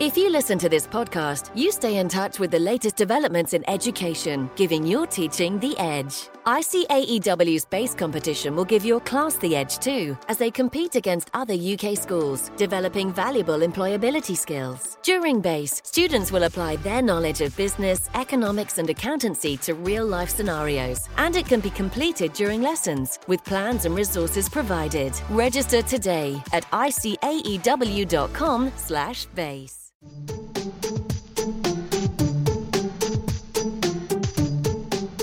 If you listen to this podcast, you stay in touch with the latest developments in education, giving your teaching the edge. ICAEW's BASE competition will give your class the edge too, as they compete against other UK schools, developing valuable employability skills. During BASE, students will apply their knowledge of business, economics, and accountancy to real life scenarios, and it can be completed during lessons with plans and resources provided. Register today at icaew.com/base.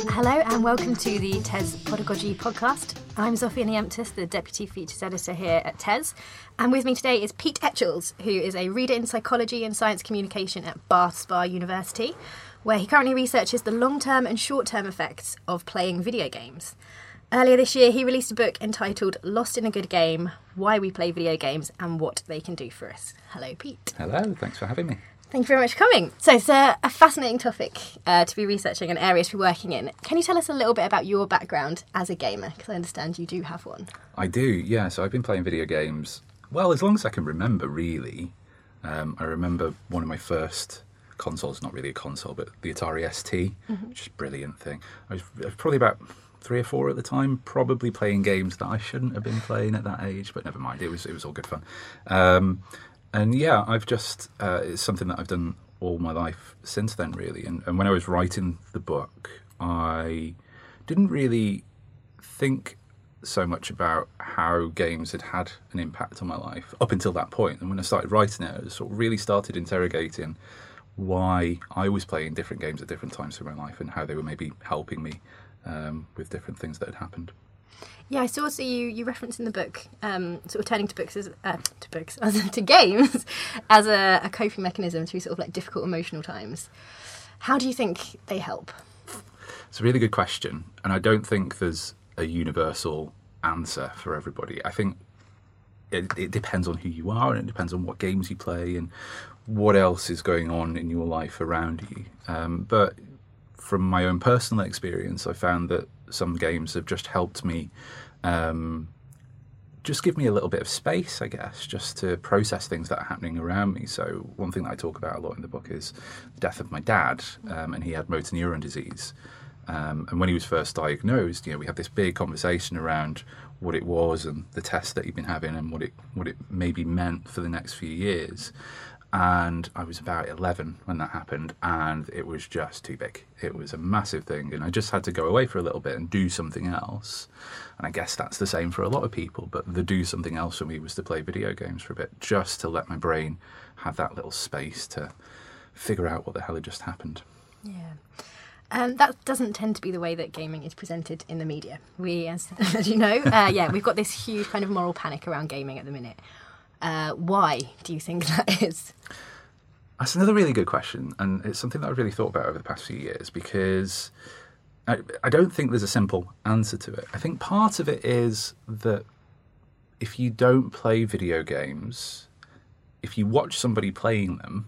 Hello and welcome to the TES Podagogy podcast. I'm Zofia Niemtus, the Deputy Features Editor here at TES, and with me today is Pete Etchells, who is a reader in psychology and science communication at Bath Spa University, where he currently researches the long term and short term effects of playing video games. Earlier this year, he released a book entitled Lost in a Good Game Why We Play Video Games and What They Can Do for Us. Hello, Pete. Hello, thanks for having me. Thank you very much for coming. So, it's a, a fascinating topic uh, to be researching and areas to be working in. Can you tell us a little bit about your background as a gamer? Because I understand you do have one. I do, yeah. So I've been playing video games, well, as long as I can remember, really. Um, I remember one of my first consoles, not really a console, but the Atari ST, which is a brilliant thing. I was, I was probably about three or four at the time, probably playing games that I shouldn't have been playing at that age, but never mind. It was it was all good fun. Um, and yeah, I've just uh, it's something that I've done all my life since then, really. And, and when I was writing the book, I didn't really think so much about how games had had an impact on my life up until that point. And when I started writing it, I sort of really started interrogating why I was playing different games at different times in my life and how they were maybe helping me um, with different things that had happened. Yeah, I saw so you you reference in the book, um, sort of turning to books as uh, to books as to games as a, a coping mechanism through sort of like difficult emotional times. How do you think they help? It's a really good question, and I don't think there's a universal answer for everybody. I think it, it depends on who you are, and it depends on what games you play and what else is going on in your life around you. Um, but from my own personal experience, I found that some games have just helped me. Um, just give me a little bit of space, I guess, just to process things that are happening around me. So, one thing that I talk about a lot in the book is the death of my dad, um, and he had motor neuron disease. Um, and when he was first diagnosed, you know, we had this big conversation around what it was and the tests that he'd been having and what it what it maybe meant for the next few years. And I was about 11 when that happened, and it was just too big. It was a massive thing, and I just had to go away for a little bit and do something else. And I guess that's the same for a lot of people, but the do something else for me was to play video games for a bit, just to let my brain have that little space to figure out what the hell had just happened. Yeah. Um, that doesn't tend to be the way that gaming is presented in the media. We, as, as you know, uh, yeah, we've got this huge kind of moral panic around gaming at the minute. Uh, why do you think that is? That's another really good question, and it's something that I've really thought about over the past few years because I, I don't think there's a simple answer to it. I think part of it is that if you don't play video games, if you watch somebody playing them,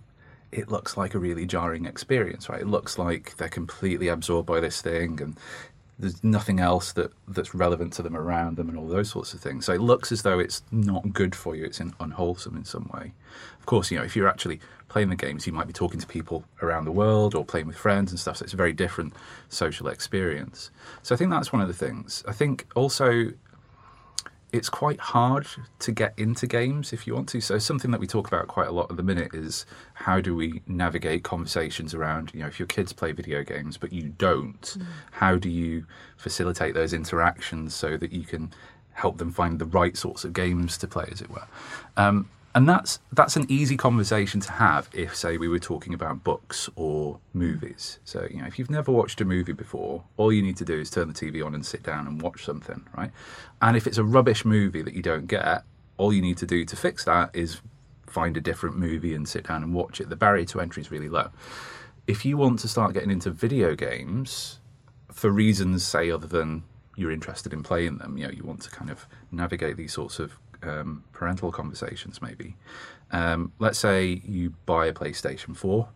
it looks like a really jarring experience, right? It looks like they're completely absorbed by this thing and there's nothing else that, that's relevant to them around them and all those sorts of things. So it looks as though it's not good for you, it's unwholesome in some way. Of course, you know, if you're actually playing the games, you might be talking to people around the world or playing with friends and stuff, so it's a very different social experience. So I think that's one of the things. I think also it's quite hard to get into games if you want to. So something that we talk about quite a lot at the minute is how do we navigate conversations around, you know, if your kids play video games but you don't, mm. how do you facilitate those interactions so that you can help them find the right sorts of games to play, as it were. Um, and that's that's an easy conversation to have if say we were talking about books or movies. So you know if you've never watched a movie before all you need to do is turn the tv on and sit down and watch something right? And if it's a rubbish movie that you don't get all you need to do to fix that is find a different movie and sit down and watch it. The barrier to entry is really low. If you want to start getting into video games for reasons say other than you're interested in playing them you know you want to kind of navigate these sorts of um, parental conversations, maybe. Um, let's say you buy a PlayStation 4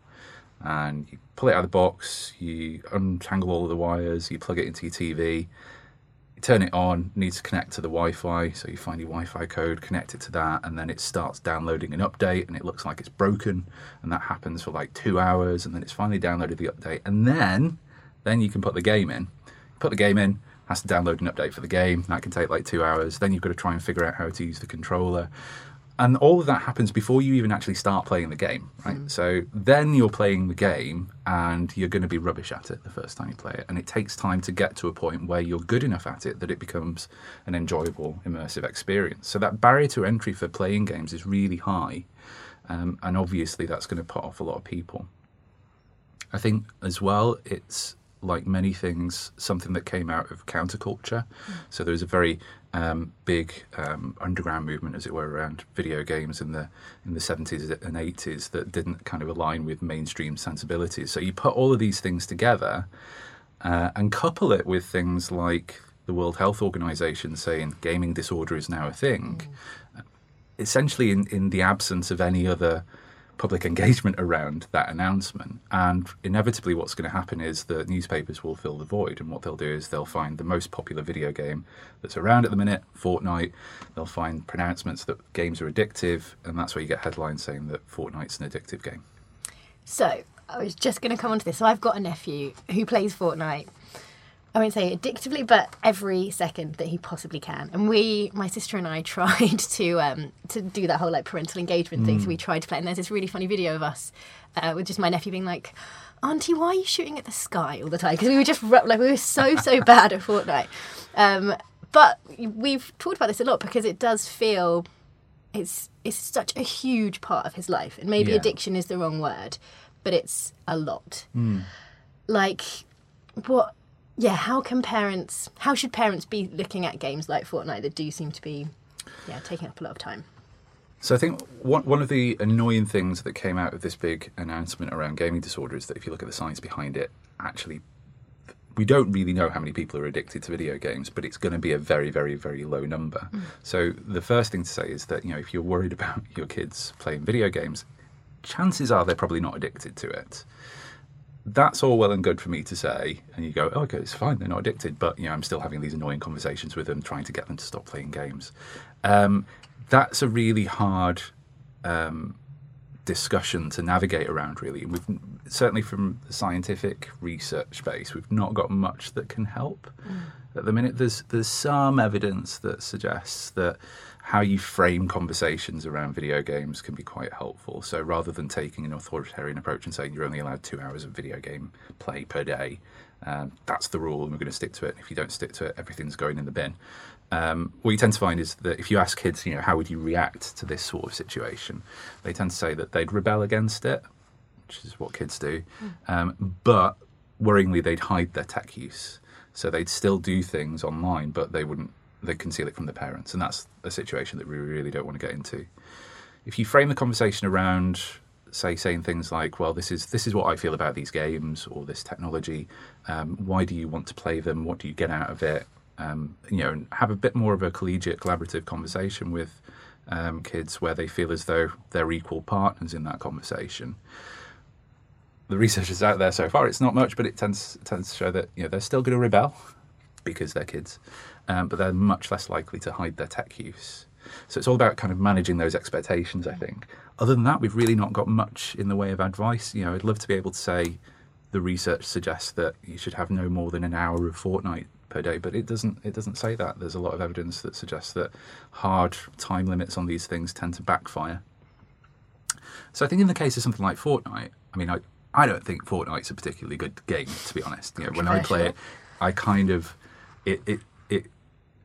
and you pull it out of the box, you untangle all of the wires, you plug it into your TV. you turn it on, needs to connect to the Wi Fi. So you find your Wi Fi code, connect it to that, and then it starts downloading an update and it looks like it's broken. And that happens for like two hours, and then it's finally downloaded the update. And then, then you can put the game in. Put the game in, has to download an update for the game. That can take like two hours. Then you've got to try and figure out how to use the controller. And all of that happens before you even actually start playing the game, right? So then you're playing the game and you're going to be rubbish at it the first time you play it. And it takes time to get to a point where you're good enough at it that it becomes an enjoyable, immersive experience. So that barrier to entry for playing games is really high. Um, and obviously, that's going to put off a lot of people. I think as well, it's like many things, something that came out of counterculture. So there was a very um, big um, underground movement, as it were, around video games in the in the seventies and eighties that didn't kind of align with mainstream sensibilities. So you put all of these things together uh, and couple it with things like the World Health Organization saying gaming disorder is now a thing. Essentially, in, in the absence of any other public engagement around that announcement. And inevitably, what's going to happen is that newspapers will fill the void. And what they'll do is they'll find the most popular video game that's around at the minute, Fortnite. They'll find pronouncements that games are addictive. And that's where you get headlines saying that Fortnite's an addictive game. So I was just going to come on to this. So I've got a nephew who plays Fortnite. I won't say addictively, but every second that he possibly can. And we, my sister and I, tried to um, to do that whole like parental engagement thing. So we tried to play, and there's this really funny video of us uh, with just my nephew being like, "Auntie, why are you shooting at the sky all the time?" Because we were just like we were so so bad at Fortnite. Um, but we've talked about this a lot because it does feel it's it's such a huge part of his life, and maybe Yeah. addiction is the wrong word, but it's a lot. Like, what? Yeah, how can parents? How should parents be looking at games like Fortnite that do seem to be, yeah, taking up a lot of time? So I think one one of the annoying things that came out of this big announcement around gaming disorder is that if you look at the science behind it, actually, we don't really know how many people are addicted to video games, but it's going to be a very, very, very low number. Mm. So the first thing to say is that you know if you're worried about your kids playing video games, chances are they're probably not addicted to it that's all well and good for me to say, and you go, oh, okay, it's fine, they're not addicted, but you know, I'm still having these annoying conversations with them, trying to get them to stop playing games. Um, that's a really hard um, discussion to navigate around, really. And we've certainly from the scientific research base, we've not got much that can help at the minute. There's there's some evidence that suggests that how you frame conversations around video games can be quite helpful. So rather than taking an authoritarian approach and saying you're only allowed two hours of video game play per day, um, that's the rule and we're going to stick to it. If you don't stick to it, everything's going in the bin. Um, what you tend to find is that if you ask kids, you know, how would you react to this sort of situation, they tend to say that they'd rebel against it, which is what kids do. Um, but worryingly, they'd hide their tech use. So they'd still do things online, but they wouldn't. They'd conceal it from the parents, and that's a situation that we really don't want to get into. If you frame the conversation around, say, saying things like, "Well, this is this is what I feel about these games or this technology. Um, why do you want to play them? What do you get out of it?" Um, you know, and have a bit more of a collegiate, collaborative conversation with um, kids where they feel as though they're equal partners in that conversation the research is out there so far. It's not much, but it tends tends to show that you know they're still going to rebel because they're kids, um, but they're much less likely to hide their tech use. So it's all about kind of managing those expectations. I think. Other than that, we've really not got much in the way of advice. You know, I'd love to be able to say the research suggests that you should have no more than an hour of Fortnite per day, but it doesn't. It doesn't say that. There's a lot of evidence that suggests that hard time limits on these things tend to backfire. So I think in the case of something like Fortnite, I mean, I, I don't think Fortnite's a particularly good game, to be honest. You know, when I play it, I kind of it it it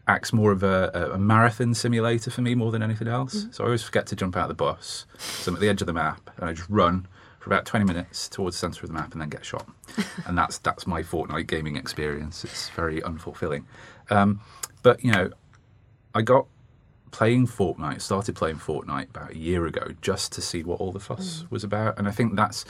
acts more of a, a- marathon simulator for me more than anything else. So I always forget to jump out of the bus. So I'm at the edge of the map and I just run for about 20 minutes towards the centre of the map and then get shot. and that's that's my Fortnite gaming experience. It's very unfulfilling. Um, but you know, I got playing Fortnite, started playing Fortnite about a year ago just to see what all the fuss was about, and I think that's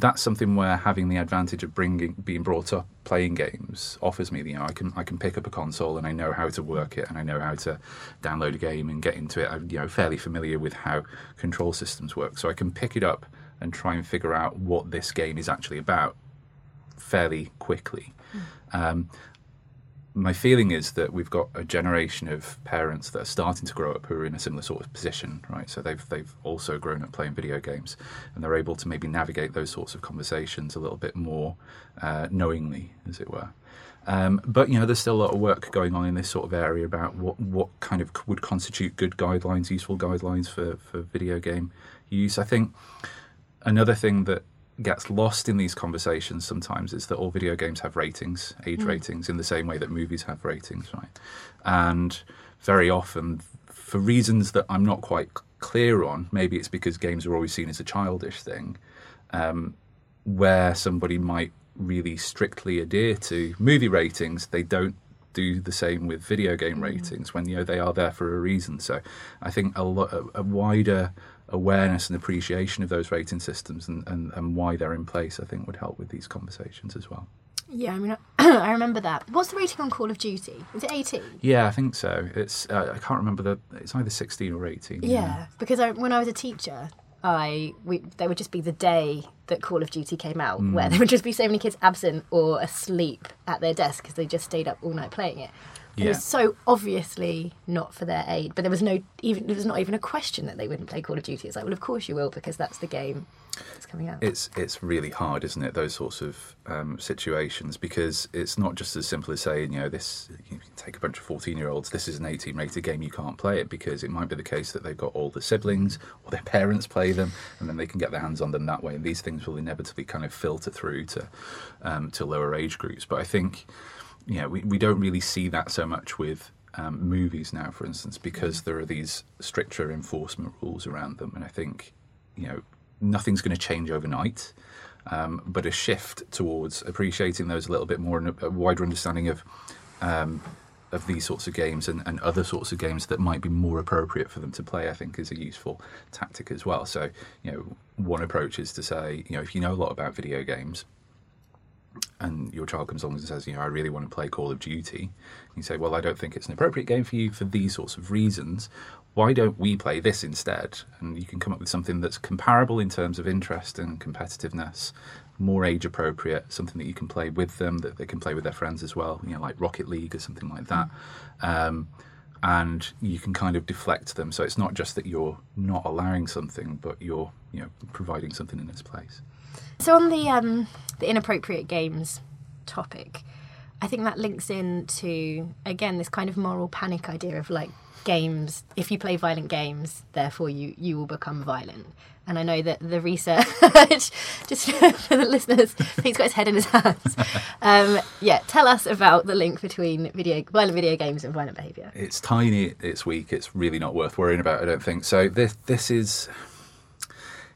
that's something where having the advantage of bringing being brought up playing games offers me. You know, I can I can pick up a console and I know how to work it and I know how to download a game and get into it. I'm you know fairly familiar with how control systems work, so I can pick it up and try and figure out what this game is actually about fairly quickly. Um, my feeling is that we've got a generation of parents that are starting to grow up who are in a similar sort of position, right? So they've they've also grown up playing video games, and they're able to maybe navigate those sorts of conversations a little bit more uh, knowingly, as it were. Um, but you know, there's still a lot of work going on in this sort of area about what what kind of would constitute good guidelines, useful guidelines for for video game use. I think another thing that gets lost in these conversations sometimes is that all video games have ratings, age ratings, in the same way that movies have ratings, right? And very often, for reasons that I'm not quite clear on, maybe it's because games are always seen as a childish thing, um, where somebody might really strictly adhere to movie ratings, they don't do the same with video game ratings when you know they are there for a reason. So I think a lot a wider awareness and appreciation of those rating systems and, and, and why they're in place, I think would help with these conversations as well. Yeah, I mean, I remember that. What's the rating on Call of Duty? Is it 18? Yeah, I think so. It's uh, I can't remember the. It's either sixteen or eighteen. Yeah, because I, when I was a teacher, I we there would just be the day that Call of Duty came out, Mm. where there would just be so many kids absent or asleep at their desk because they just stayed up all night playing it. And It was so obviously not for their aid, but there was no even there was not even a question that they wouldn't play Call of Duty. It's like, well, of course you will because that's the game that's coming out. It's it's really hard, isn't it? Those sorts of um, situations because it's not just as simple as saying, you know, this. You can take a bunch of fourteen-year-olds. This is an eighteen-rated game. You can't play it because it might be the case that they've got older siblings or their parents play them, and then they can get their hands on them that way. And these things will inevitably kind of filter through to um, to lower age groups. But I think, know, we we don't really see that so much with. Um, movies now, for instance, because there are these stricter enforcement rules around them, and I think, you know, nothing's going to change overnight, um, but a shift towards appreciating those a little bit more and a, a wider understanding of um, of these sorts of games and, and other sorts of games that might be more appropriate for them to play, I think, is a useful tactic as well. So, you know, one approach is to say, you know, if you know a lot about video games, and your child comes along and says, you know, I really want to play Call of Duty, you say, well, I don't think it's an appropriate game for you for these sorts of reasons. Why don't we play this instead? And you can come up with something that's comparable in terms of interest and competitiveness, more age appropriate, something that you can play with them, that they can play with their friends as well, you know, like Rocket League or something like that. Um, and you can kind of deflect them. So it's not just that you're not allowing something, but you're, you know, providing something in its place. So on the um, the inappropriate games topic, I think that links into again this kind of moral panic idea of like games. If you play violent games, therefore you you will become violent. And I know that the research, just for the listeners, he's got his head in his hands. Um, yeah, tell us about the link between video violent video games and violent behaviour. It's tiny, it's weak, it's really not worth worrying about, I don't think. So this this is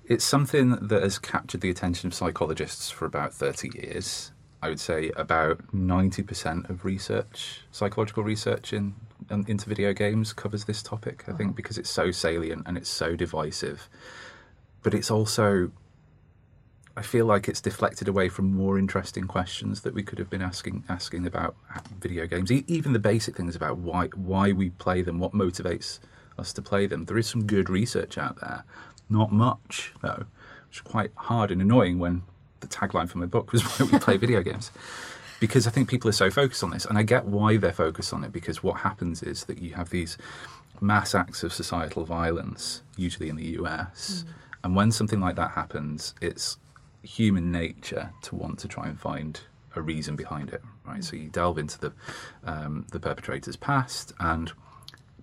it's something that has captured the attention of psychologists for about 30 years. I would say about 90% of research, psychological research in, in into video games covers this topic, I think, because it's so salient and it's so divisive. But it's also I feel like it's deflected away from more interesting questions that we could have been asking asking about video games. E- even the basic things about why why we play them, what motivates us to play them. There is some good research out there, not much though, which is quite hard and annoying when the tagline for my book was why we play video games. Because I think people are so focused on this, and I get why they're focused on it. Because what happens is that you have these mass acts of societal violence, usually in the US, and when something like that happens, it's human nature to want to try and find a reason behind it, right? So you delve into the um, the perpetrator's past, and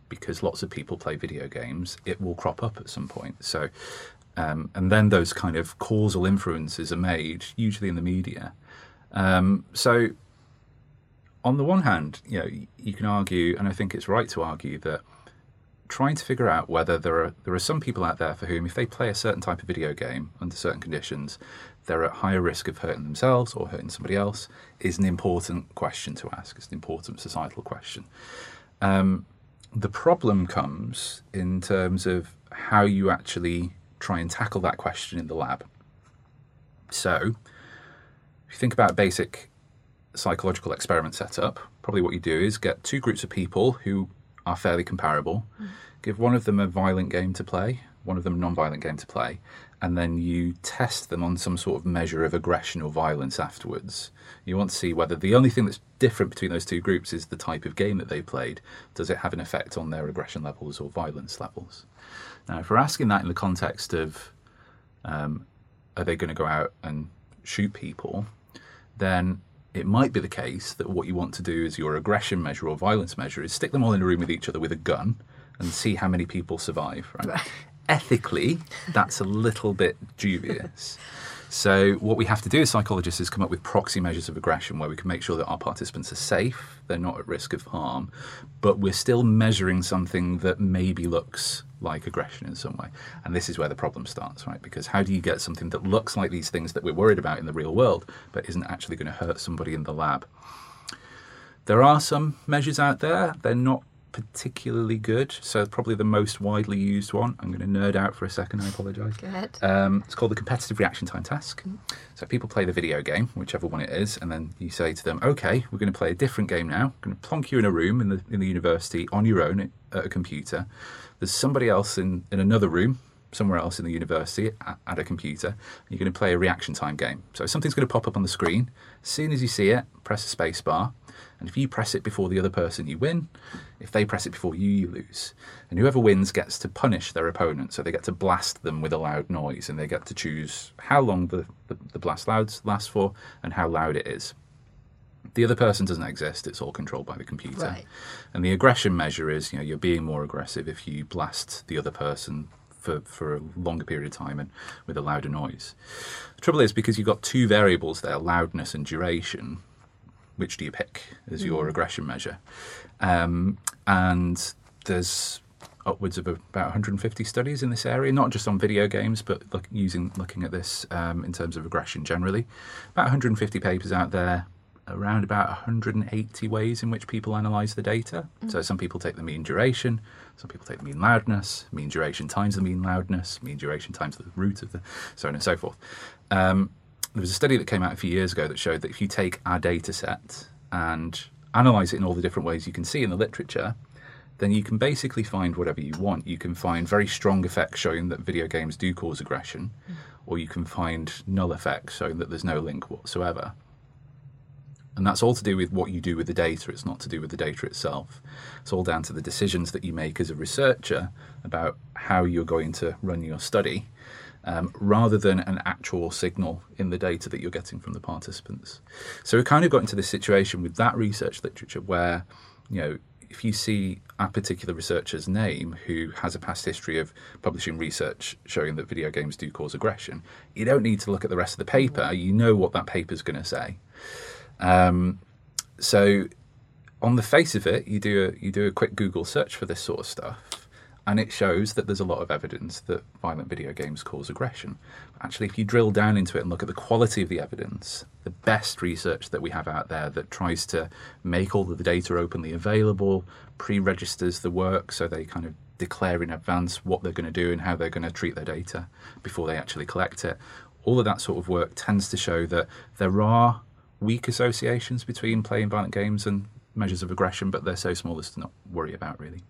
because lots of people play video games, it will crop up at some point. So, um, and then those kind of causal inferences are made, usually in the media. Um, so, on the one hand, you know, you can argue, and I think it's right to argue that trying to figure out whether there are there are some people out there for whom if they play a certain type of video game under certain conditions they're at higher risk of hurting themselves or hurting somebody else is an important question to ask it's an important societal question um, the problem comes in terms of how you actually try and tackle that question in the lab so if you think about basic psychological experiment setup probably what you do is get two groups of people who are fairly comparable. Mm-hmm. Give one of them a violent game to play, one of them a non-violent game to play, and then you test them on some sort of measure of aggression or violence afterwards. You want to see whether the only thing that's different between those two groups is the type of game that they played. Does it have an effect on their aggression levels or violence levels? Now, if we're asking that in the context of um, are they going to go out and shoot people, then it might be the case that what you want to do is your aggression measure or violence measure is stick them all in a room with each other with a gun and see how many people survive. Right? Right. Ethically, that's a little bit dubious. So, what we have to do as psychologists is come up with proxy measures of aggression where we can make sure that our participants are safe, they're not at risk of harm, but we're still measuring something that maybe looks like aggression in some way. And this is where the problem starts, right? Because how do you get something that looks like these things that we're worried about in the real world, but isn't actually going to hurt somebody in the lab? There are some measures out there, they're not particularly good. So, probably the most widely used one. I'm going to nerd out for a second, I apologise. Go ahead. Um, it's called the competitive reaction time task. So people play the video game, whichever one it is, and then you say to them, "Okay, we're going to play a different game now. I'm going to plonk you in a room in the in the university on your own at a computer. There's somebody else in in another room." Somewhere else in the university at, at a computer, you're going to play a reaction time game. So something's going to pop up on the screen. As soon as you see it, press the space bar, and if you press it before the other person, you win. If they press it before you, you lose. And whoever wins gets to punish their opponent. So they get to blast them with a loud noise and they get to choose how long the, the, the blast lasts for and how loud it is. The other person doesn't exist, it's all controlled by the computer. Right. And the aggression measure is, you know, you're being more aggressive if you blast the other person for, for a longer period of time and with a louder noise. The trouble is because you've got two variables there, loudness and duration, which do you pick as your aggression measure? Um, and there's upwards of about 150 studies in this area, not just on video games, but look, using looking at this um, in terms of aggression generally. About 150 papers out there, around about 180 ways in which people analyse the data. So some people take the mean duration, some people take the mean loudness, mean duration times the mean loudness, mean duration times the root of the, so on and so forth. Um, there was a study that came out a few years ago that showed that if you take our data set and analyze it in all the different ways you can see in the literature, then you can basically find whatever you want. You can find very strong effects showing that video games do cause aggression, or you can find null effects showing that there's no link whatsoever. And that's all to do with what you do with the data. It's not to do with the data itself. It's all down to the decisions that you make as a researcher about how you're going to run your study, um, rather than an actual signal in the data that you're getting from the participants. So we kind of got into this situation with that research literature where, you know, if you see a particular researcher's name who has a past history of publishing research showing that video games do cause aggression, you don't need to look at the rest of the paper. You know what that paper's going to say. Um, so, on the face of it, you do a you do a quick Google search for this sort of stuff, and it shows that there's a lot of evidence that violent video games cause aggression. Actually, if you drill down into it and look at the quality of the evidence, the best research that we have out there that tries to make all of the data openly available, pre-registers the work so they kind of declare in advance what they're going to do and how they're going to treat their data before they actually collect it. All of that sort of work tends to show that there are weak associations between playing violent games and measures of aggression, but they're so small as to not worry about really.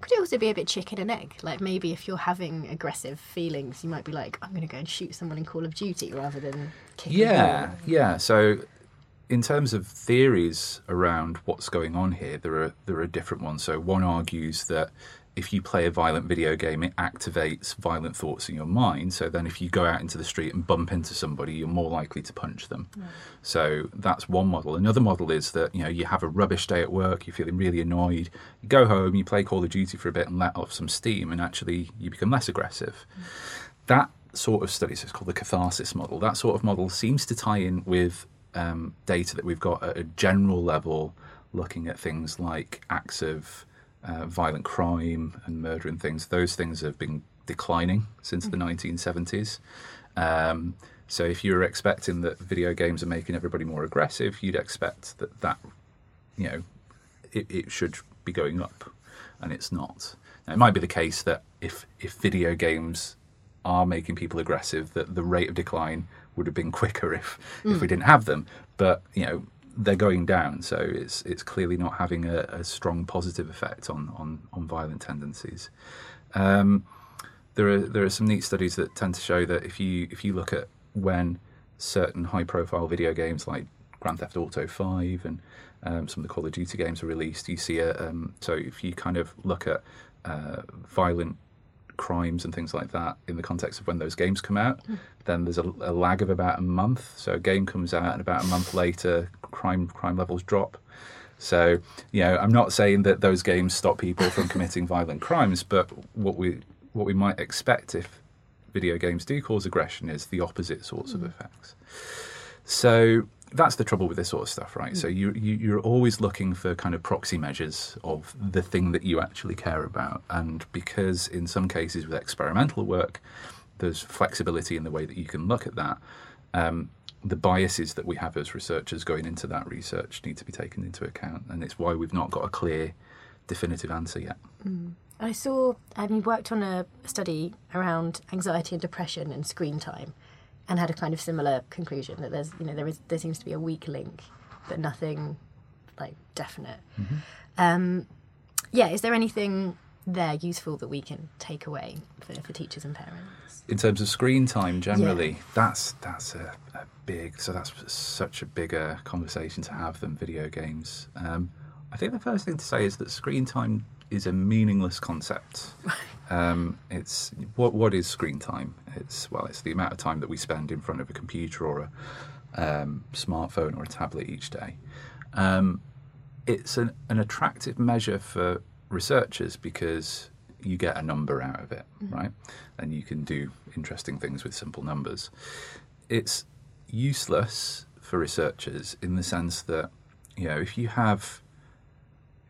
Could it also be a bit chicken and egg? Like maybe if you're having aggressive feelings, you might be like, I'm going to go and shoot someone in Call of Duty rather than kick Yeah, yeah. So, in terms of theories around what's going on here, there are there are different ones. So, one argues that if you play a violent video game, it activates violent thoughts in your mind. So then, if you go out into the street and bump into somebody, you're more likely to punch them. So that's one model. Another model is that you know you have a rubbish day at work, you're feeling really annoyed. You go home, you play Call of Duty for a bit and let off some steam, and actually you become less aggressive. That sort of study, so it's called the catharsis model. That sort of model seems to tie in with um, data that we've got at a general level, looking at things like acts of uh, violent crime and murder and things. Those things have been declining since the 1970s. Um, so if you're expecting that video games are making everybody more aggressive, you'd expect that that you know it, it should be going up, and it's not. Now, it might be the case that if if video games are making people aggressive, that the rate of decline would have been quicker if if we didn't have them. But you know they're going down, so it's it's clearly not having a, a strong positive effect on on on violent tendencies. Um, there are there are some neat studies that tend to show that if you if you look at when certain high profile video games like Grand Theft Auto 5 and um, some of the Call of Duty games are released, you see a um, so if you kind of look at uh, violent crimes and things like that in the context of when those games come out, hmm. then there's a, a lag of about a month. So a game comes out and about a month later, crime crime levels drop. So, you know, I'm not saying that those games stop people from committing violent crimes, but what we what we might expect if video games do cause aggression is the opposite sorts of hmm. effects. So that's the trouble with this sort of stuff, right? So you, you you're always looking for kind of proxy measures of the thing that you actually care about, and because in some cases with experimental work, there's flexibility in the way that you can look at that. Um, the biases that we have as researchers going into that research need to be taken into account, and it's why we've not got a clear, definitive answer yet. I saw, um, you worked on a study around anxiety and depression and screen time, and had a kind of similar conclusion that there's, you know, there is there seems to be a weak link, but nothing like definite. Um, yeah, is there anything there useful that we can take away for, for teachers and parents? in terms of screen time generally that's that's a, a big so that's such a bigger conversation to have than video games um, i think the first thing to say is that screen time is a meaningless concept um, it's what what is screen time it's well it's the amount of time that we spend in front of a computer or a um, smartphone or a tablet each day um, it's an, an attractive measure for researchers because you get a number out of it, right? And you can do interesting things with simple numbers. It's useless for researchers in the sense that, you know, if you have,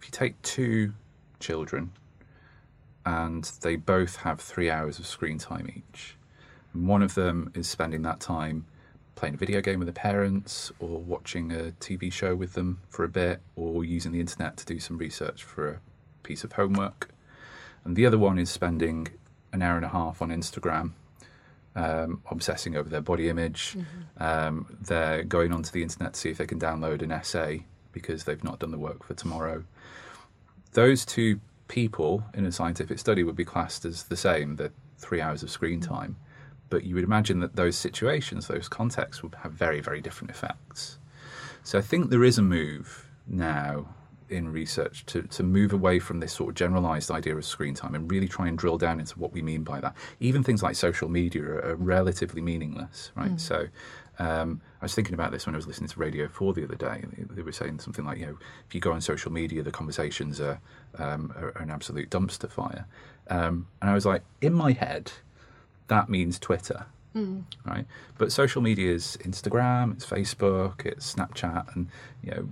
if you take two children and they both have three hours of screen time each, and one of them is spending that time playing a video game with their parents or watching a TV show with them for a bit or using the internet to do some research for a piece of homework. And the other one is spending an hour and a half on Instagram, um, obsessing over their body image. Um, they're going onto the internet to see if they can download an essay because they've not done the work for tomorrow. Those two people in a scientific study would be classed as the same, the three hours of screen time. But you would imagine that those situations, those contexts, would have very, very different effects. So I think there is a move now in research to, to move away from this sort of generalized idea of screen time and really try and drill down into what we mean by that. Even things like social media are, are relatively meaningless, right? Mm. So um, I was thinking about this when I was listening to Radio 4 the other day. They, were saying something like, you know, if you go on social media, the conversations are, um, are, are an absolute dumpster fire. Um, and I was like, in my head, that means Twitter right? But social media is Instagram, it's Facebook, it's Snapchat, and you know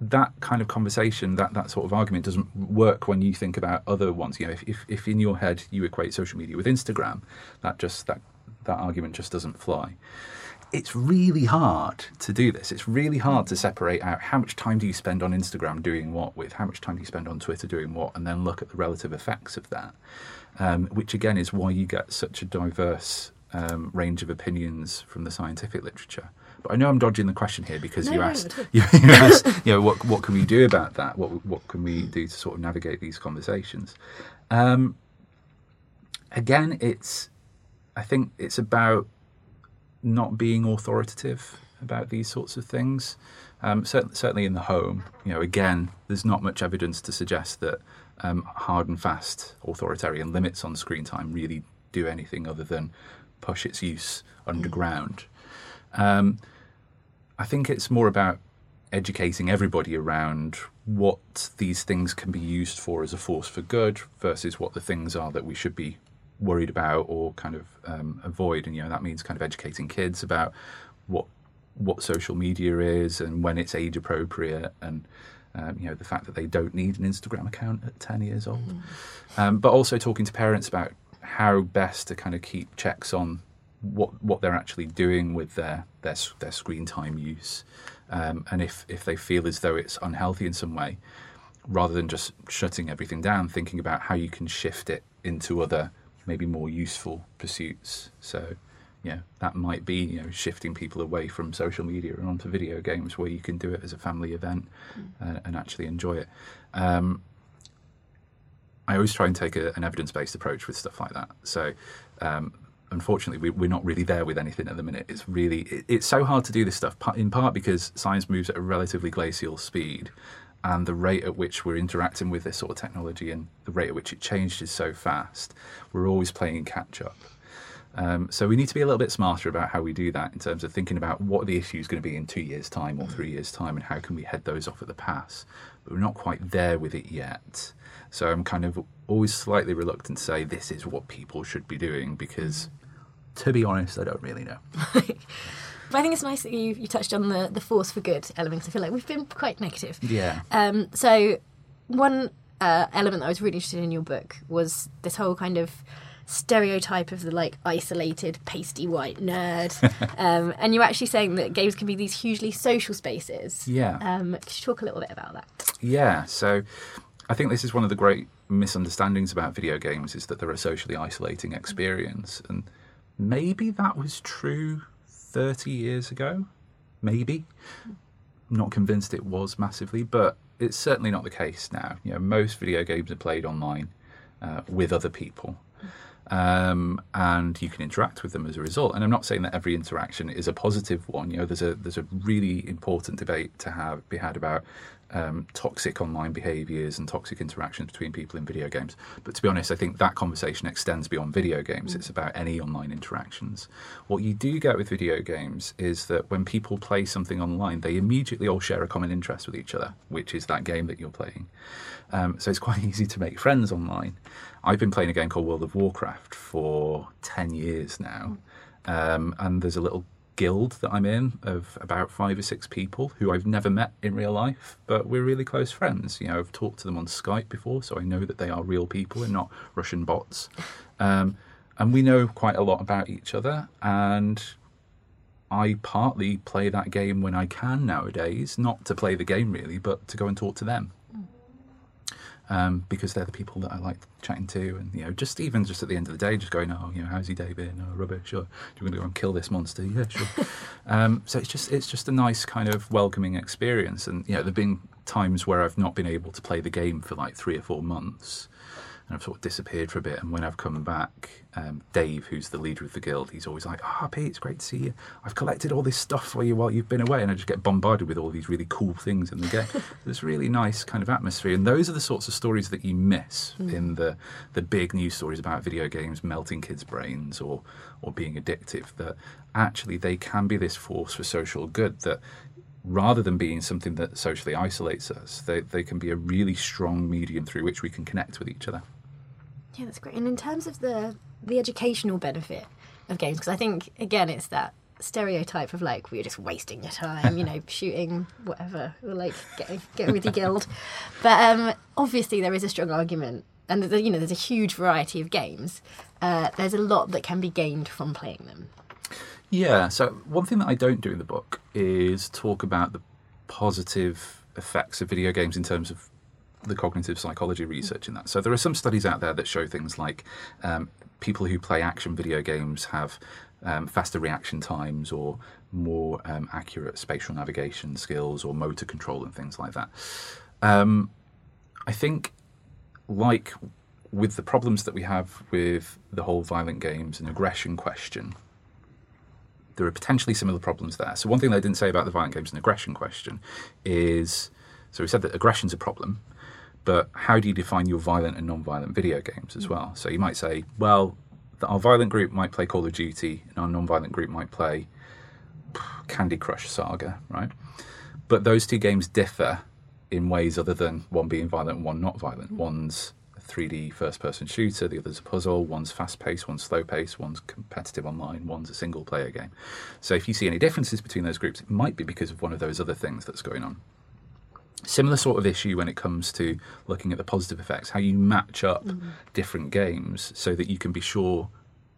that kind of conversation, that that sort of argument doesn't work when you think about other ones. You know, if, if, if in your head you equate social media with Instagram, that just that that argument just doesn't fly. It's really hard to do this. It's really hard to separate out how much time do you spend on Instagram doing what with, how much time do you spend on Twitter doing what, and then look at the relative effects of that. Um, which again is why you get such a diverse um, range of opinions from the scientific literature. But I know I'm dodging the question here because No, you asked, you, you asked, you know, what what can we do about that? What what can we do to sort of navigate these conversations? Um, again, it's I think it's about not being authoritative about these sorts of things. Um, cer- certainly in the home, you know, again, there's not much evidence to suggest that um, hard and fast authoritarian limits on screen time really do anything other than push its use underground. Um, I think it's more about educating everybody around what these things can be used for as a force for good versus what the things are that we should be worried about or kind of um, avoid. And you know that means kind of educating kids about what what social media is and when it's age appropriate and um, you know the fact that they don't need an Instagram account at 10 years old. Um, but also talking to parents about how best to kind of keep checks on what what they're actually doing with their their their screen time use, um, and if if they feel as though it's unhealthy in some way, rather than just shutting everything down, thinking about how you can shift it into other maybe more useful pursuits. So. Yeah, that might be you know shifting people away from social media and onto video games where you can do it as a family event uh, and actually enjoy it. Um, I always try and take a, an evidence based approach with stuff like that. So, um, unfortunately, we, we're not really there with anything at the minute. It's really it, it's so hard to do this stuff in part because science moves at a relatively glacial speed, and the rate at which we're interacting with this sort of technology and the rate at which it changed is so fast. We're always playing catch up. Um, so we need to be a little bit smarter about how we do that in terms of thinking about what the issue is going to be in two years' time or three years' time, and how can we head those off at the pass. But we're not quite there with it yet. So I'm kind of always slightly reluctant to say this is what people should be doing because, to be honest, I don't really know. But I think it's nice that you, you touched on the, the force for good elements. I feel like we've been quite negative. Yeah. Um, so, one uh, element that I was really interested in your book was this whole kind of stereotype of the like isolated, pasty white nerd. um, and you're actually saying that games can be these hugely social spaces. Yeah. Um, could you talk a little bit about that? Yeah, so I think this is one of the great misunderstandings about video games is that they're a socially isolating experience, and maybe that was true 30 years ago. Maybe. Not convinced it was massively, but it's certainly not the case now. You know, most video games are played online uh, with other people. Um, and you can interact with them as a result. And I'm not saying that every interaction is a positive one. You know, there's a there's a really important debate to have be had about um, toxic online behaviours and toxic interactions between people in video games. But to be honest, I think that conversation extends beyond video games. It's about any online interactions. What you do get with video games is that when people play something online, they immediately all share a common interest with each other, which is that game that you're playing. Um, so it's quite easy to make friends online. I've been playing a game called World of Warcraft for 10 years now. Um, and there's a little guild that I'm in of about five or six people who I've never met in real life, but we're really close friends. You know, I've talked to them on Skype before, so I know that they are real people and not Russian bots. Um, and we know quite a lot about each other. And I partly play that game when I can nowadays, not to play the game really, but to go and talk to them. Um, because they're the people that I like chatting to, and you know, just even just at the end of the day, just going, oh, you know, how's your day been? Oh, rubbish. Or do you want to go and kill this monster? Yeah, sure. um, so it's just it's just a nice kind of welcoming experience, and you know, there've been times where I've not been able to play the game for like three or four months, and I've sort of disappeared for a bit. And when I've come back, um, Dave, who's the leader of the guild, he's always like, "Ah, oh, Pete, it's great to see you. I've collected all this stuff for you while you've been away," and I just get bombarded with all these really cool things in the game. There's really nice kind of atmosphere, and those are the sorts of stories that you miss in the the big news stories about video games melting kids' brains or or being addictive. That actually they can be this force for social good. That rather than being something that socially isolates us, they, they can be a really strong medium through which we can connect with each other. Yeah, that's great. And in terms of the the educational benefit of games, because I think again it's that stereotype of like we're just wasting your time, you know, shooting whatever, or like getting getting with your guild. But um, obviously there is a strong argument, and a, you know there's a huge variety of games. Uh, there's a lot that can be gained from playing them. Yeah, so one thing that I don't do in the book is talk about the positive effects of video games in terms of the cognitive psychology research in that. So there are some studies out there that show things like um, people who play action video games have um, faster reaction times or more um, accurate spatial navigation skills or motor control and things like that. Um, I think, like with the problems that we have with the whole violent games and aggression question, there are potentially similar problems there. So one thing I didn't say about the violent games and aggression question is, so we said that aggression's a problem, but how do you define your violent and non-violent video games as mm. well? So you might say, well, our violent group might play Call of Duty, and our non-violent group might play Candy Crush Saga, right? But those two games differ in ways other than one being violent and one not violent. Mm. One's a 3D first person shooter, the other's a puzzle, one's fast paced, one's slow paced, one's competitive online, one's a single player game. So if you see any differences between those groups, it might be because of one of those other things that's going on. Similar sort of issue when it comes to looking at the positive effects, how you match up mm-hmm. different games so that you can be sure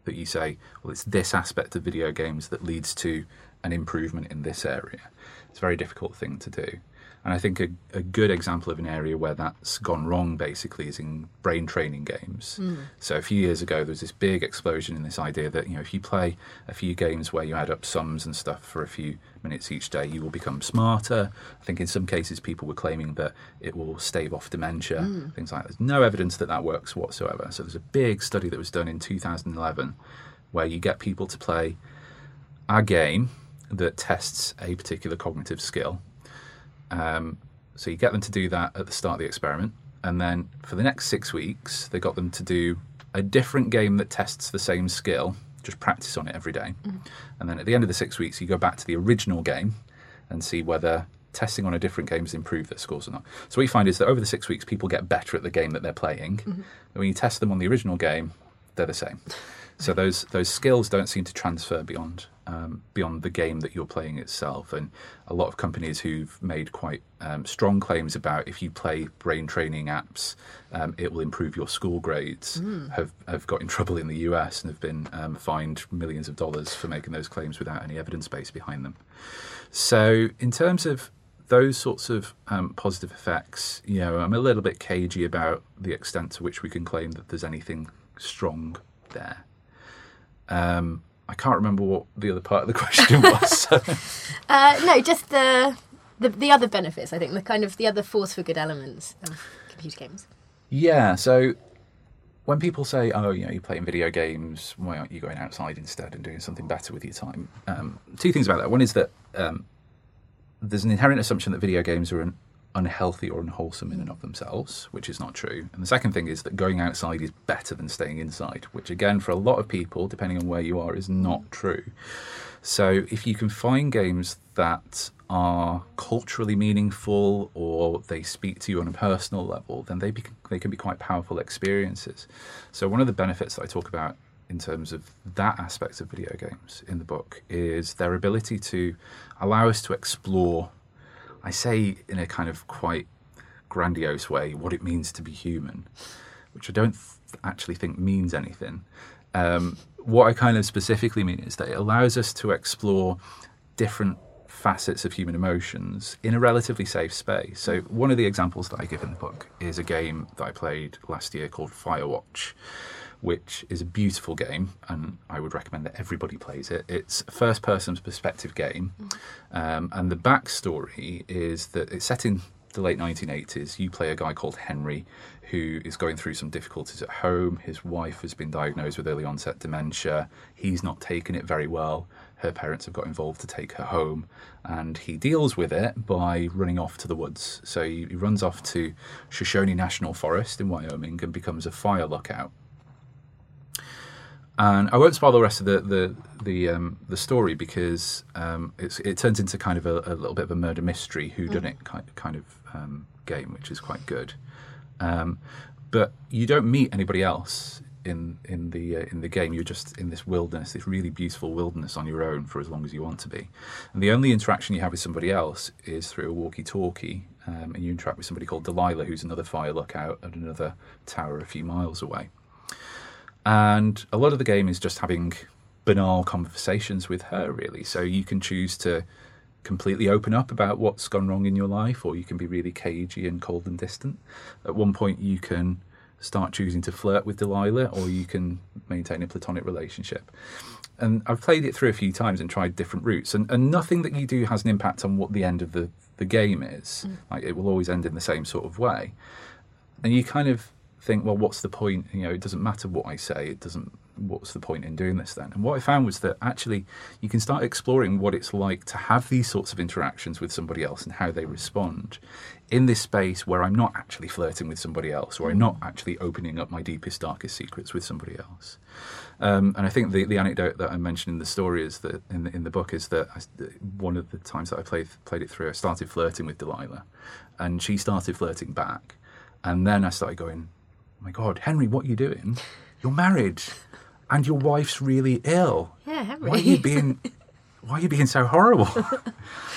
that you say, well, it's this aspect of video games that leads to an improvement in this area. It's a very difficult thing to do. And I think a, a good example of an area where that's gone wrong basically is in brain training games. Hmm. So a few years ago, there was this big explosion in this idea that you know if you play a few games where you add up sums and stuff for a few minutes each day, you will become smarter. I think in some cases people were claiming that it will stave off dementia, hmm. things like that. There's no evidence that that works whatsoever. So there's a big study that was done in 2011 where you get people to play a game that tests a particular cognitive skill. Um, so you get them to do that at the start of the experiment, and then for the next six weeks, they got them to do a different game that tests the same skill, just practice on it every day. And then at the end of the six weeks, you go back to the original game and see whether testing on a different game has improved their scores or not. So what you find is that over the six weeks, people get better at the game that they're playing. And when you test them on the original game, they're the same. So those those skills don't seem to transfer beyond um, beyond the game that you're playing itself. And a lot of companies who've made quite um, strong claims about if you play brain training apps, um, it will improve your school grades. Have have got in trouble in the US and have been um, fined millions of dollars for making those claims without any evidence base behind them. So in terms of those sorts of um, positive effects, you know, I'm a little bit cagey about the extent to which we can claim that there's anything strong there. Um, I can't remember what the other part of the question was. Uh, no, just the, the the other benefits. I think the kind of the other force for good elements of computer games. yeah, so when people say, "Oh, you know, you're playing video games, why aren't you going outside instead and doing something better with your time?" Um, two things about that. One is that um, there's an inherent assumption that video games are an unhealthy or unwholesome in and of themselves, which is not true. And the second thing is that going outside is better than staying inside, which again, for a lot of people, depending on where you are, is not true. So if you can find games that are culturally meaningful or they speak to you on a personal level, then they be, they can be quite powerful experiences. So one of the benefits that I talk about in terms of that aspect of video games in the book is their ability to allow us to explore I say in a kind of quite grandiose way what it means to be human, which I don't th- actually think means anything. Um, what I kind of specifically mean is that it allows us to explore different facets of human emotions in a relatively safe space. So, one of the examples that I give in the book is a game that I played last year called Firewatch which is a beautiful game, and I would recommend that everybody plays it. It's a first person perspective game, um, and the backstory is that it's set in the late 1980s. You play a guy called Henry who is going through some difficulties at home. His wife has been diagnosed with early onset dementia. He's not taken it very well. Her parents have got involved to take her home, and he deals with it by running off to the woods. So he, he runs off to Shoshone National Forest in Wyoming and becomes a fire lookout and I won't spoil the rest of the the the, um, the story because um, it's, it turns into kind of a, a little bit of a murder mystery, who done it kind kind of um, game, which is quite good. Um, but you don't meet anybody else in in the uh, in the game. You're just in this wilderness, this really beautiful wilderness on your own for as long as you want to be. And the only interaction you have with somebody else is through a walkie-talkie, um, and you interact with somebody called Delilah, who's another fire lookout at another tower a few miles away. And a lot of the game is just having banal conversations with her, really. So you can choose to completely open up about what's gone wrong in your life, or you can be really cagey and cold and distant. At one point, you can start choosing to flirt with Delilah, or you can maintain a platonic relationship. And I've played it through a few times and tried different routes, and, and nothing that you do has an impact on what the end of the, the game is. Mm. Like it will always end in the same sort of way. And you kind of think, well, what's the point? You know, it doesn't matter what I say. It doesn't. What's the point in doing this then? And what I found was that actually you can start exploring what it's like to have these sorts of interactions with somebody else and how they respond in this space where I'm not actually flirting with somebody else, or I'm not actually opening up my deepest, darkest secrets with somebody else. Um, and I think the, the anecdote that I mentioned in the story is that in the, in the book is that I, one of the times that I played played it through, I started flirting with Delilah, and she started flirting back, and then I started going, my God, Henry, what are you doing? You're married, and your wife's really ill. Yeah, Henry. Why are you being, why are you being so horrible? and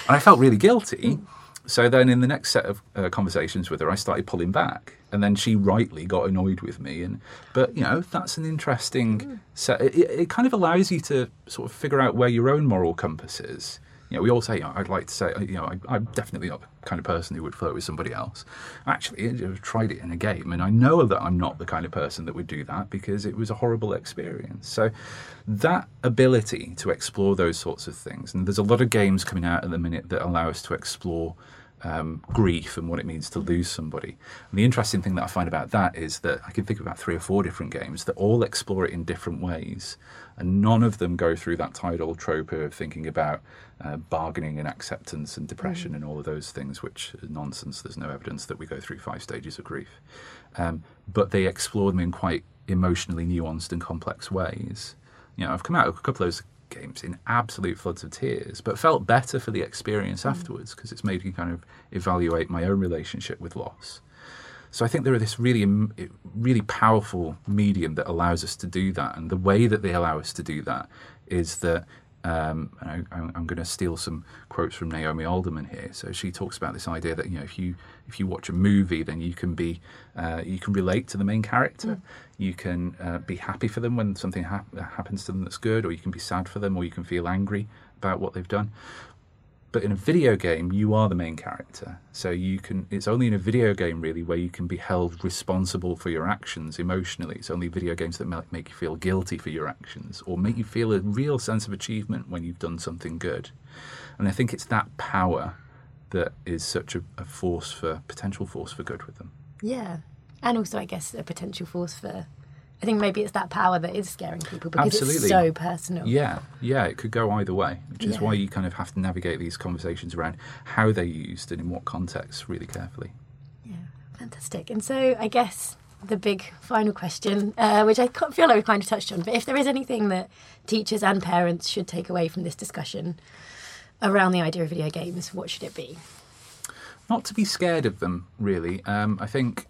I felt really guilty. So then, in the next set of uh, conversations with her, I started pulling back, and then she rightly got annoyed with me. And but you know, that's an interesting set. It, it kind of allows you to sort of figure out where your own moral compass is. You know, we all say, you know, I'd like to say, you know, I, am definitely not kind of person who would flirt with somebody else. Actually, I've tried it in a game, and I know that I'm not the kind of person that would do that because it was a horrible experience. So, that ability to explore those sorts of things, and there's a lot of games coming out at the minute that allow us to explore um, grief and what it means to lose somebody. And the interesting thing that I find about that is that I can think of about three or four different games that all explore it in different ways, and none of them go through that tidal trope of thinking about uh, bargaining and acceptance and depression mm. and all of those things, which is nonsense. There's no evidence that we go through five stages of grief. Um, but they explore them in quite emotionally nuanced and complex ways. You know, I've come out of a couple of those games in absolute floods of tears, but felt better for the experience mm. afterwards because it's made me kind of evaluate my own relationship with loss. So I think there are this really, really powerful medium that allows us to do that, and the way that they allow us to do that is that um, I, am going to steal some quotes from Naomi Alderman here. So she talks about this idea that you know if you if you watch a movie, then you can be uh, you can relate to the main character. Mm. You can uh, be happy for them when something happens to them that's good, or you can be sad for them, or you can feel angry about what they've done. But in a video game, you are the main character. So you can. It's only in a video game really where you can be held responsible for your actions emotionally. It's only video games that make you feel guilty for your actions or make you feel a real sense of achievement when you've done something good. And I think it's that power that is such a, a force for potential force for good with them. Yeah, and also I guess a potential force for I think maybe it's that power that is scaring people because Absolutely. it's so personal. Yeah, yeah, it could go either way, which is yeah. why you kind of have to navigate these conversations around how they're used and in what context really carefully. Yeah, fantastic. And so I guess the big final question, uh, which I feel like we kind of touched on, but if there is anything that teachers and parents should take away from this discussion around the idea of video games, what should it be? Not to be scared of them, really. Um, I think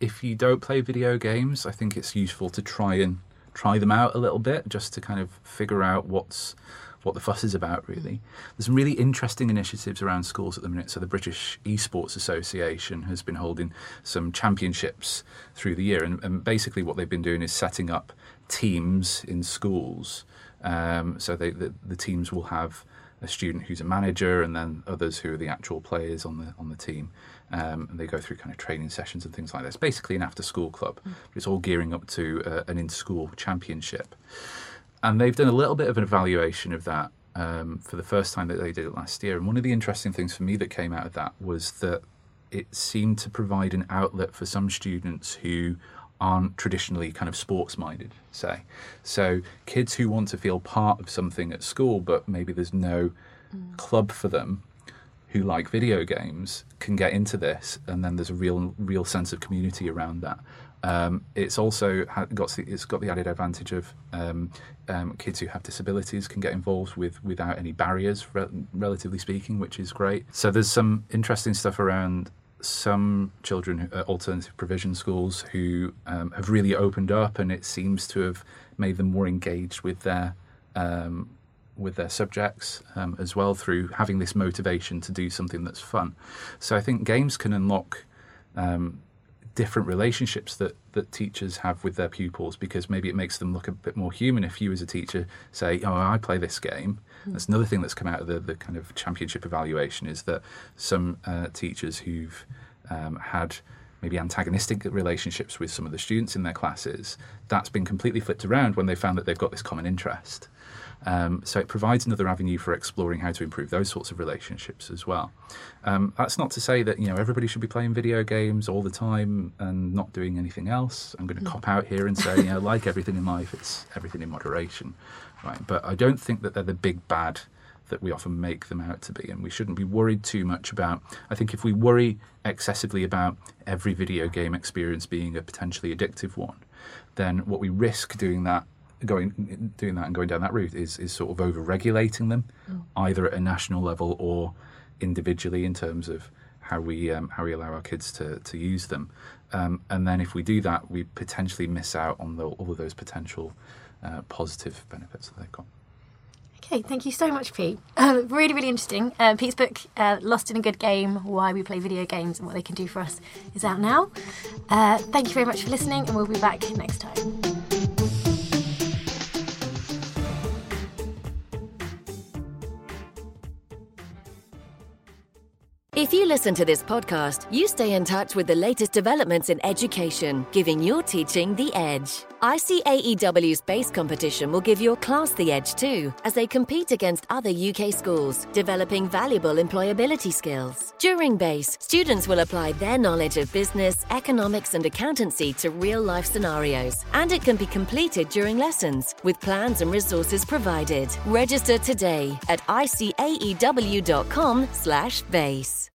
if you don't play video games, I think it's useful to try and try them out a little bit just to kind of figure out what's what the fuss is about really. There's some really interesting initiatives around schools at the minute. So the British Esports Association has been holding some championships through the year and, and basically what they've been doing is setting up teams in schools. Um, so they, the, the teams will have a student who's a manager and then others who are the actual players on the on the team um, and they go through kind of training sessions and things like this. Basically, an after school club, mm. but it's all gearing up to uh, an in school championship. And they've done a little bit of an evaluation of that um, for the first time that they did it last year. And one of the interesting things for me that came out of that was that it seemed to provide an outlet for some students who aren't traditionally kind of sports minded, say. So, kids who want to feel part of something at school, but maybe there's no mm. club for them who like video games can get into this, and then there's a real real sense of community around that. Um, it's also got the, it's got the added advantage of um, um, kids who have disabilities can get involved with without any barriers, re- relatively speaking, which is great. So there's some interesting stuff around some children at alternative provision schools who um, have really opened up, and it seems to have made them more engaged with their um, with their subjects um, as well through having this motivation to do something that's fun. So I think games can unlock um, different relationships that, that teachers have with their pupils because maybe it makes them look a bit more human if you as a teacher say, oh, I play this game. Mm. That's another thing that's come out of the, the kind of championship evaluation is that some uh, teachers who've um, had maybe antagonistic relationships with some of the students in their classes, that's been completely flipped around when they found that they've got this common interest. Um, so it provides another avenue for exploring how to improve those sorts of relationships as well. Um, that's not to say that you know everybody should be playing video games all the time and not doing anything else. I'm going to cop out here and say, you know, like everything in life, it's everything in moderation, right? But I don't think that they're the big bad that we often make them out to be, and we shouldn't be worried too much about. I think if we worry excessively about every video game experience being a potentially addictive one, then what we risk doing that going doing that and going down that route is is sort of over regulating them, mm. either at a national level or individually in terms of how we um, how we allow our kids to to use them. Um, and then if we do that, we potentially miss out on the, all of those potential uh, positive benefits that they've got. Okay, thank you so much, Pete. Uh, really, really interesting. Uh, Pete's book, uh, Lost in a Good Game Why We Play Video Games and What They Can Do for Us, is out now. Uh, thank you very much for listening, and we'll be back next time. If you listen to this podcast, you stay in touch with the latest developments in education, giving your teaching the edge. ICAEW's BASE competition will give your class the edge too, as they compete against other UK schools, developing valuable employability skills. During BASE, students will apply their knowledge of business, economics, and accountancy to real life scenarios, and it can be completed during lessons with plans and resources provided. Register today at icaew.com/base.